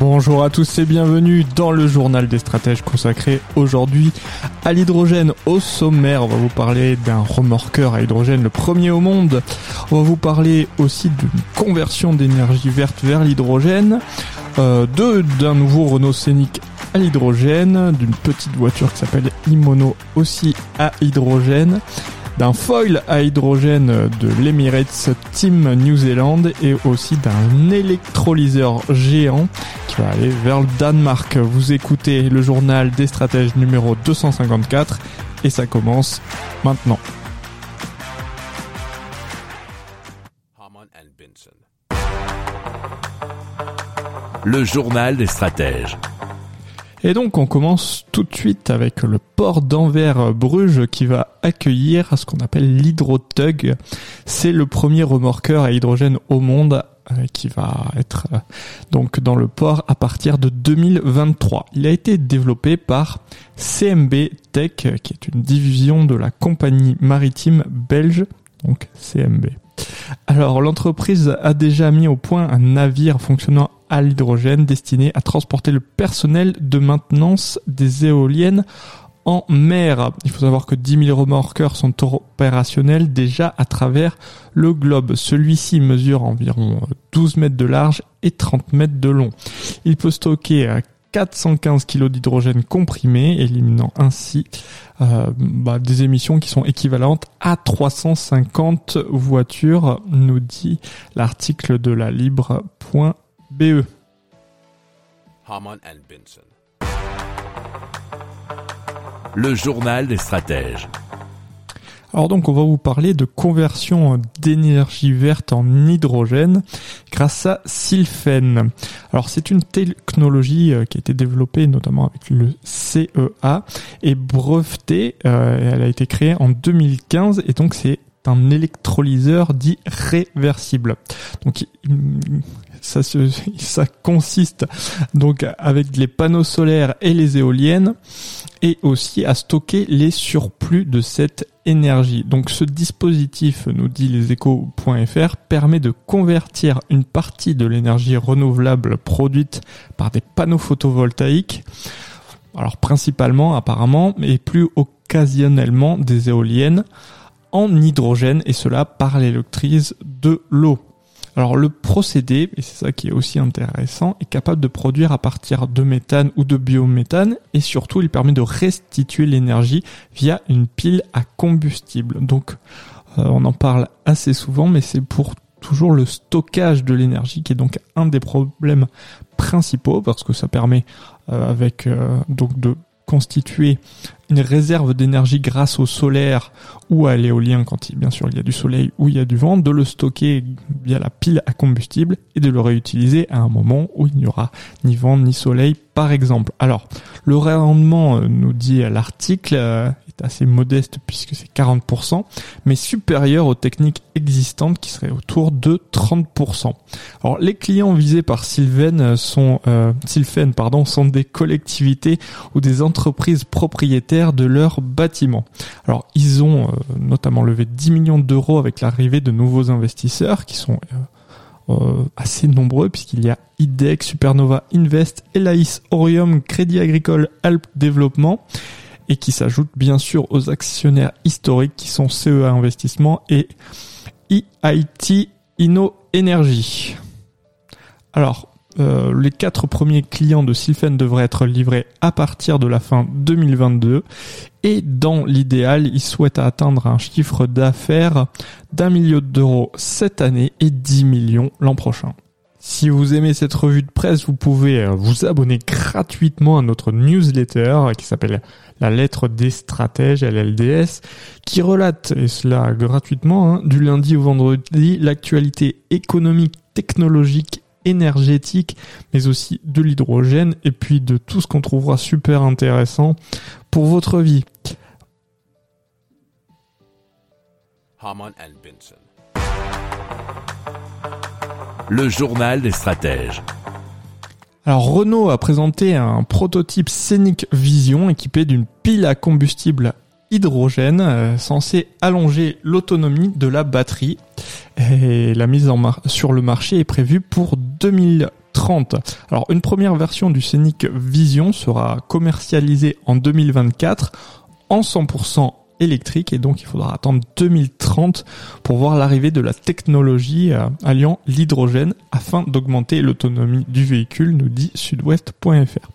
Bonjour à tous et bienvenue dans le journal des stratèges consacré aujourd'hui à l'hydrogène. Au sommaire, on va vous parler d'un remorqueur à hydrogène, le premier au monde. On va vous parler aussi d'une conversion d'énergie verte vers l'hydrogène, euh, d'un nouveau Renault Scénic à l'hydrogène, d'une petite voiture qui s'appelle Imono aussi à hydrogène, d'un foil à hydrogène de l'Emirates Team New Zealand et aussi d'un électrolyseur géant qui va aller vers le Danemark. Vous écoutez le journal des stratèges numéro 254 et ça commence maintenant. Le journal des stratèges. Et donc on commence tout de suite avec le port d'Anvers-Bruges qui va accueillir ce qu'on appelle l'hydrotug. C'est le premier remorqueur à hydrogène au monde euh, qui va être euh, donc dans le port à partir de 2023. Il a été développé par CMB Tech qui est une division de la compagnie maritime belge donc CMB. Alors l'entreprise a déjà mis au point un navire fonctionnant à l'hydrogène destiné à transporter le personnel de maintenance des éoliennes en mer. Il faut savoir que 10 000 remorqueurs sont opérationnels déjà à travers le globe. Celui-ci mesure environ 12 mètres de large et 30 mètres de long. Il peut stocker 415 kg d'hydrogène comprimé, éliminant ainsi euh, bah, des émissions qui sont équivalentes à 350 voitures, nous dit l'article de la libre.be. Le journal des stratèges. Alors donc on va vous parler de conversion d'énergie verte en hydrogène grâce à Sylphen. Alors c'est une technologie euh, qui a été développée notamment avec le CEA et brevetée. Euh, elle a été créée en 2015 et donc c'est un électrolyseur dit réversible. Donc ça, ça consiste donc avec les panneaux solaires et les éoliennes et aussi à stocker les surplus de cette énergie. Donc ce dispositif, nous dit leséchos.fr, permet de convertir une partie de l'énergie renouvelable produite par des panneaux photovoltaïques, alors principalement apparemment, mais plus occasionnellement des éoliennes, en hydrogène et cela par l'électrise de l'eau. Alors le procédé, et c'est ça qui est aussi intéressant, est capable de produire à partir de méthane ou de biométhane et surtout il permet de restituer l'énergie via une pile à combustible. Donc euh, on en parle assez souvent mais c'est pour toujours le stockage de l'énergie qui est donc un des problèmes principaux parce que ça permet euh, avec euh, donc de constituer une réserve d'énergie grâce au solaire ou à l'éolien quand il, bien sûr il y a du soleil ou il y a du vent, de le stocker via la pile à combustible et de le réutiliser à un moment où il n'y aura ni vent ni soleil par exemple. Alors le rendement euh, nous dit l'article euh, assez modeste puisque c'est 40%, mais supérieur aux techniques existantes qui seraient autour de 30%. Alors les clients visés par Sylvain sont euh, pardon sont des collectivités ou des entreprises propriétaires de leurs bâtiments. Alors ils ont euh, notamment levé 10 millions d'euros avec l'arrivée de nouveaux investisseurs qui sont euh, euh, assez nombreux puisqu'il y a IDEX, Supernova Invest, Elaïs, Orium, Crédit Agricole, Alp Développement et qui s'ajoute bien sûr aux actionnaires historiques qui sont CEA Investissement et EIT Inno Energy. Alors, euh, les quatre premiers clients de Sylphen devraient être livrés à partir de la fin 2022 et dans l'idéal, ils souhaitent atteindre un chiffre d'affaires d'un million d'euros cette année et 10 millions l'an prochain. Si vous aimez cette revue de presse, vous pouvez euh, vous abonner gratuitement à notre newsletter qui s'appelle La lettre des stratèges, LLDS, qui relate, et cela gratuitement, hein, du lundi au vendredi, l'actualité économique, technologique, énergétique, mais aussi de l'hydrogène, et puis de tout ce qu'on trouvera super intéressant pour votre vie. Le journal des stratèges. Alors Renault a présenté un prototype Scenic Vision équipé d'une pile à combustible hydrogène euh, censé allonger l'autonomie de la batterie. Et la mise en mar- sur le marché est prévue pour 2030. Alors une première version du Scenic Vision sera commercialisée en 2024 en 100% électrique et donc il faudra attendre 2030 pour voir l'arrivée de la technologie euh, alliant l'hydrogène afin d'augmenter l'autonomie du véhicule, nous dit sudouest.fr.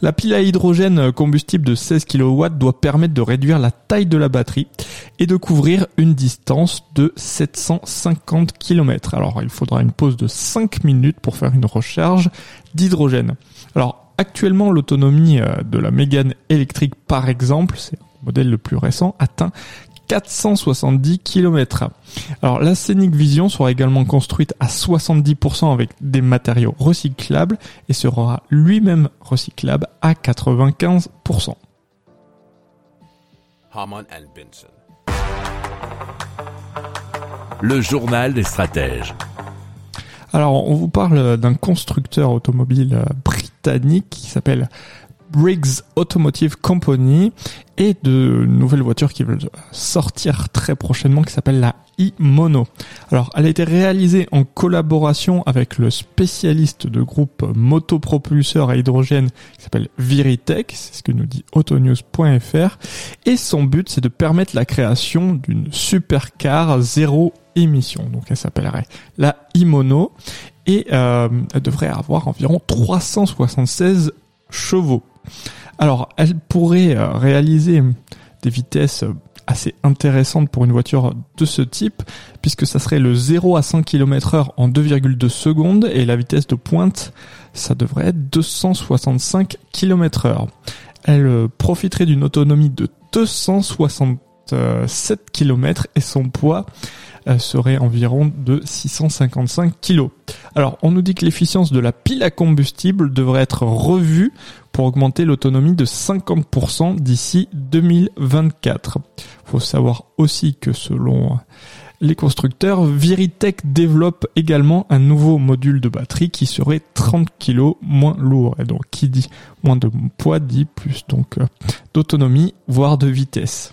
La pile à hydrogène combustible de 16 kW doit permettre de réduire la taille de la batterie et de couvrir une distance de 750 km. Alors il faudra une pause de 5 minutes pour faire une recharge d'hydrogène. Alors actuellement l'autonomie euh, de la Mégane électrique par exemple, c'est modèle le plus récent, atteint 470 km. Alors la Scenic Vision sera également construite à 70% avec des matériaux recyclables et sera lui-même recyclable à 95%. Harman and Benson. Le journal des stratèges. Alors on vous parle d'un constructeur automobile euh, britannique qui s'appelle Briggs Automotive Company et de nouvelles voitures qui veulent sortir très prochainement qui s'appelle la e-Mono. Alors elle a été réalisée en collaboration avec le spécialiste de groupe motopropulseur à hydrogène qui s'appelle Viritech, c'est ce que nous dit autonews.fr et son but c'est de permettre la création d'une supercar zéro émission. Donc elle s'appellerait la e-Mono et euh, elle devrait avoir environ 376 chevaux. Alors, elle pourrait euh, réaliser des vitesses euh, assez intéressantes pour une voiture de ce type, puisque ça serait le 0 à 100 km heure en 2,2 secondes, et la vitesse de pointe, ça devrait être 265 km heure. Elle euh, profiterait d'une autonomie de 267 km et son poids serait environ de 655 kg. Alors, on nous dit que l'efficience de la pile à combustible devrait être revue pour augmenter l'autonomie de 50% d'ici 2024. Faut savoir aussi que selon les constructeurs, Viritech développe également un nouveau module de batterie qui serait 30 kg moins lourd. Et donc, qui dit moins de poids dit plus donc euh, d'autonomie, voire de vitesse.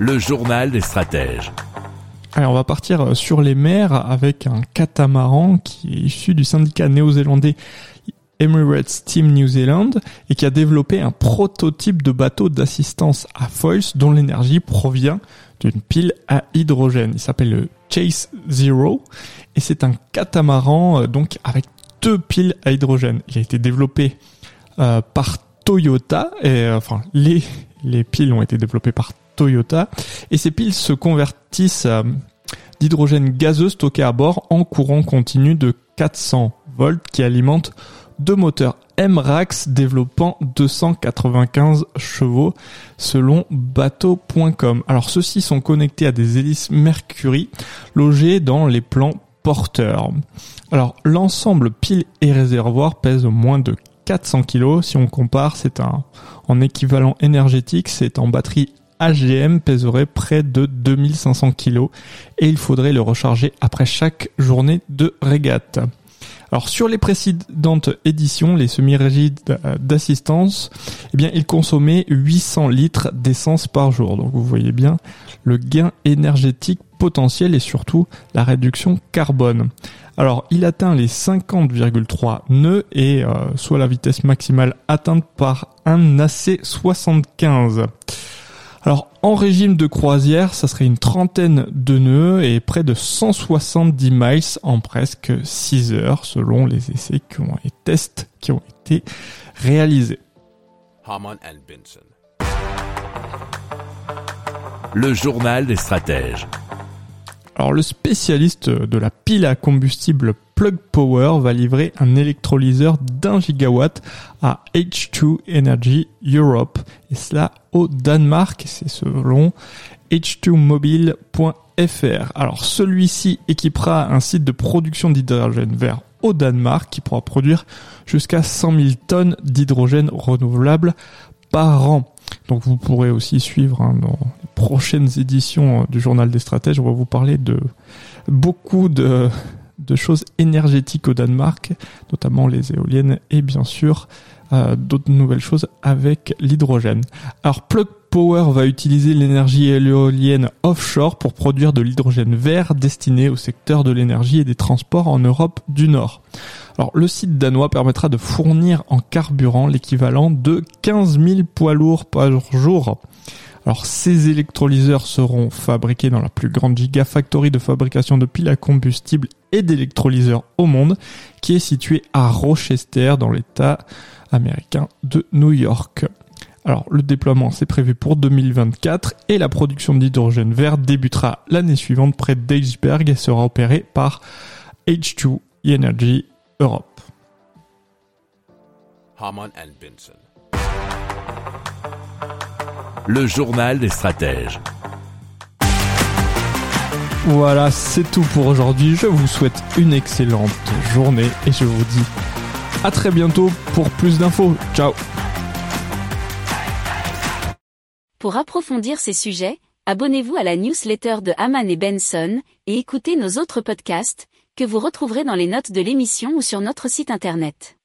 Le journal des stratèges. Allez, on va partir euh, sur les mers avec un catamaran qui est issu du syndicat néo-zélandais Emirates Steam New Zealand et qui a développé un prototype de bateau d'assistance à foils dont l'énergie provient d'une pile à hydrogène. Il s'appelle le Chase Zero et c'est un catamaran euh, donc avec deux piles à hydrogène. Il a été développé euh, par Toyota et enfin les les piles ont été développées par Toyota et ces piles se convertissent d'hydrogène gazeux stocké à bord en courant continu de 400 volts qui alimente deux moteurs MRAX développant 295 chevaux selon bateau.com. Alors ceux-ci sont connectés à des hélices Mercury logées dans les plans porteurs. Alors l'ensemble pile et réservoir pèse moins de 400 kg. Si on compare, c'est un en équivalent énergétique, c'est en batterie AGM pèserait près de 2500 kg et il faudrait le recharger après chaque journée de régate. Alors sur les précédentes éditions, les semi-rigides euh, d'assistance, eh bien ils consommaient 800 litres d'essence par jour. Donc vous voyez bien le gain énergétique potentiel et surtout la réduction carbone. Alors il atteint les 50,3 nœuds et euh, soit la vitesse maximale atteinte par un AC75. Alors en régime de croisière, ça serait une trentaine de nœuds et près de 170 miles en presque 6 heures selon les essais qui ont tests qui ont été réalisés. Le journal des stratèges. Alors le spécialiste de la pile à combustible Plug Power va livrer un électrolyseur d'un gigawatt à H2 Energy Europe et cela au Danemark, c'est selon h2mobile.fr. Alors celui-ci équipera un site de production d'hydrogène vert au Danemark qui pourra produire jusqu'à 100 000 tonnes d'hydrogène renouvelable par an. Donc vous pourrez aussi suivre hein, dans les prochaines éditions euh, du journal des stratèges, on va vous parler de beaucoup de, de choses énergétiques au Danemark, notamment les éoliennes et bien sûr euh, d'autres nouvelles choses avec l'hydrogène. Alors Plug Power va utiliser l'énergie éolienne offshore pour produire de l'hydrogène vert destiné au secteur de l'énergie et des transports en Europe du Nord. Alors le site danois permettra de fournir en carburant l'équivalent de 15 000 poids lourds par jour. Alors ces électrolyseurs seront fabriqués dans la plus grande gigafactory de fabrication de piles à combustible et d'électrolyseurs au monde, qui est située à Rochester dans l'état américain de New York. Alors le déploiement c'est prévu pour 2024 et la production d'hydrogène vert débutera l'année suivante près d'Eichberg et sera opérée par H2 Energy Europe. Benson. Le journal des stratèges. Voilà, c'est tout pour aujourd'hui. Je vous souhaite une excellente journée et je vous dis à très bientôt pour plus d'infos. Ciao Pour approfondir ces sujets, abonnez-vous à la newsletter de Haman et Benson et écoutez nos autres podcasts que vous retrouverez dans les notes de l'émission ou sur notre site internet.